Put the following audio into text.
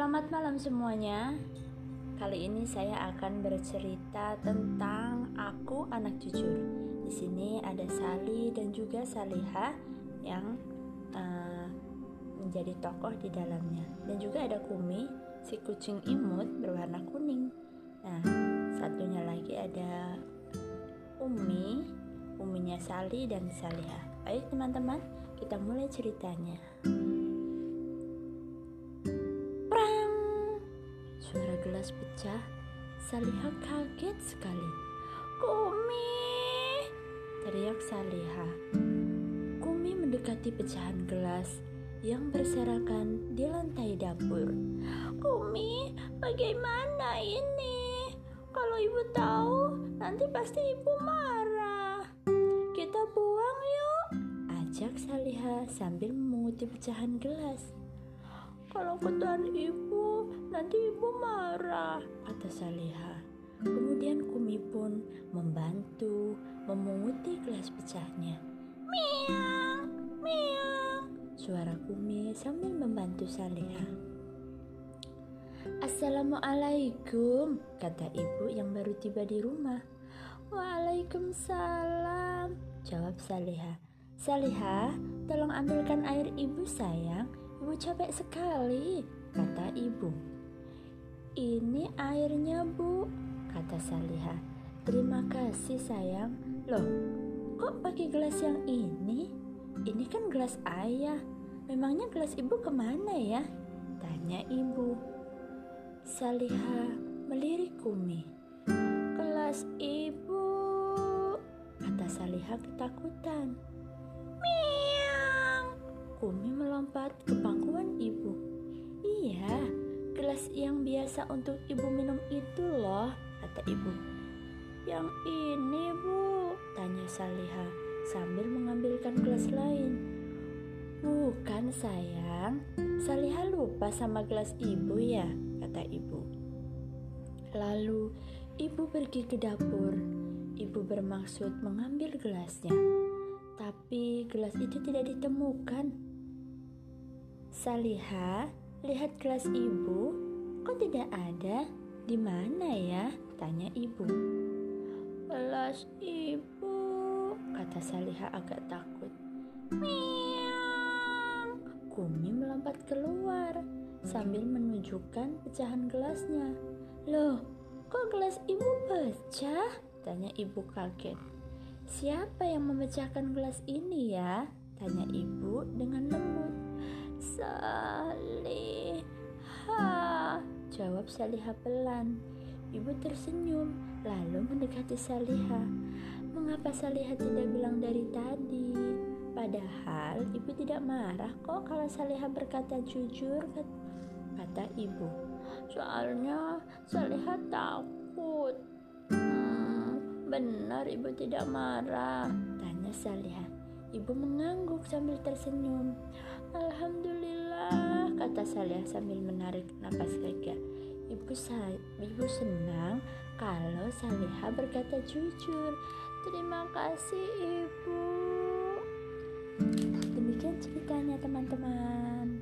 Selamat malam semuanya. Kali ini saya akan bercerita tentang aku anak jujur. Di sini ada Sali dan juga Saliha yang uh, menjadi tokoh di dalamnya. Dan juga ada Kumi, si kucing imut berwarna kuning. Nah, satunya lagi ada Umi, Uminya Sali dan Saliha. Baik teman-teman, kita mulai ceritanya. Suara gelas pecah, Saliha kaget sekali. Kumi! Teriak Saliha. Kumi mendekati pecahan gelas yang berserakan di lantai dapur. Kumi, bagaimana ini? Kalau ibu tahu, nanti pasti ibu marah. Kita buang yuk, ajak Saliha sambil memunguti pecahan gelas. Kalau ketahuan ibu, nanti ibu marah, kata Saliha. Kemudian Kumi pun membantu memunguti gelas pecahnya. Miang, miang, suara Kumi sambil membantu Saliha. Assalamualaikum, kata ibu yang baru tiba di rumah. Waalaikumsalam, jawab Saliha. Saliha, tolong ambilkan air ibu sayang Ibu capek sekali, kata ibu. Ini airnya, Bu, kata Saliha. Terima kasih, sayang. Loh, kok pakai gelas yang ini? Ini kan gelas ayah. Memangnya gelas ibu ke mana ya? Tanya ibu. Saliha melirik Kumi. Gelas ibu, kata Saliha ketakutan. Umi melompat ke biasa untuk ibu minum itu loh, kata ibu. Yang ini bu, tanya Saliha sambil mengambilkan gelas lain. Bukan sayang, Saliha lupa sama gelas ibu ya, kata ibu. Lalu ibu pergi ke dapur. Ibu bermaksud mengambil gelasnya, tapi gelas itu tidak ditemukan. Saliha, lihat kelas ibu, kok tidak ada? Di mana ya? Tanya ibu. Kelas ibu, kata Saliha agak takut. Miang. Kumi melompat keluar sambil menunjukkan pecahan gelasnya. Loh, kok gelas ibu pecah? Tanya ibu kaget. Siapa yang memecahkan gelas ini ya? Tanya ibu dengan lembut. Saliha Jawab Saliha pelan. Ibu tersenyum Lalu mendekati Saliha. Mengapa Saliha tidak bilang dari tadi? Padahal ibu tidak marah kok kalau Saliha berkata jujur Kata ibu. Soalnya Saliha takut. Hmm, Benar ibu tidak marah Tanya Saliha Ibu mengangguk sambil tersenyum. Alhamdulillah, kata Salih sambil menarik napas lega. Ibu, ibu senang kalau Saliha berkata jujur. Terima kasih ibu. Demikian ceritanya teman-teman.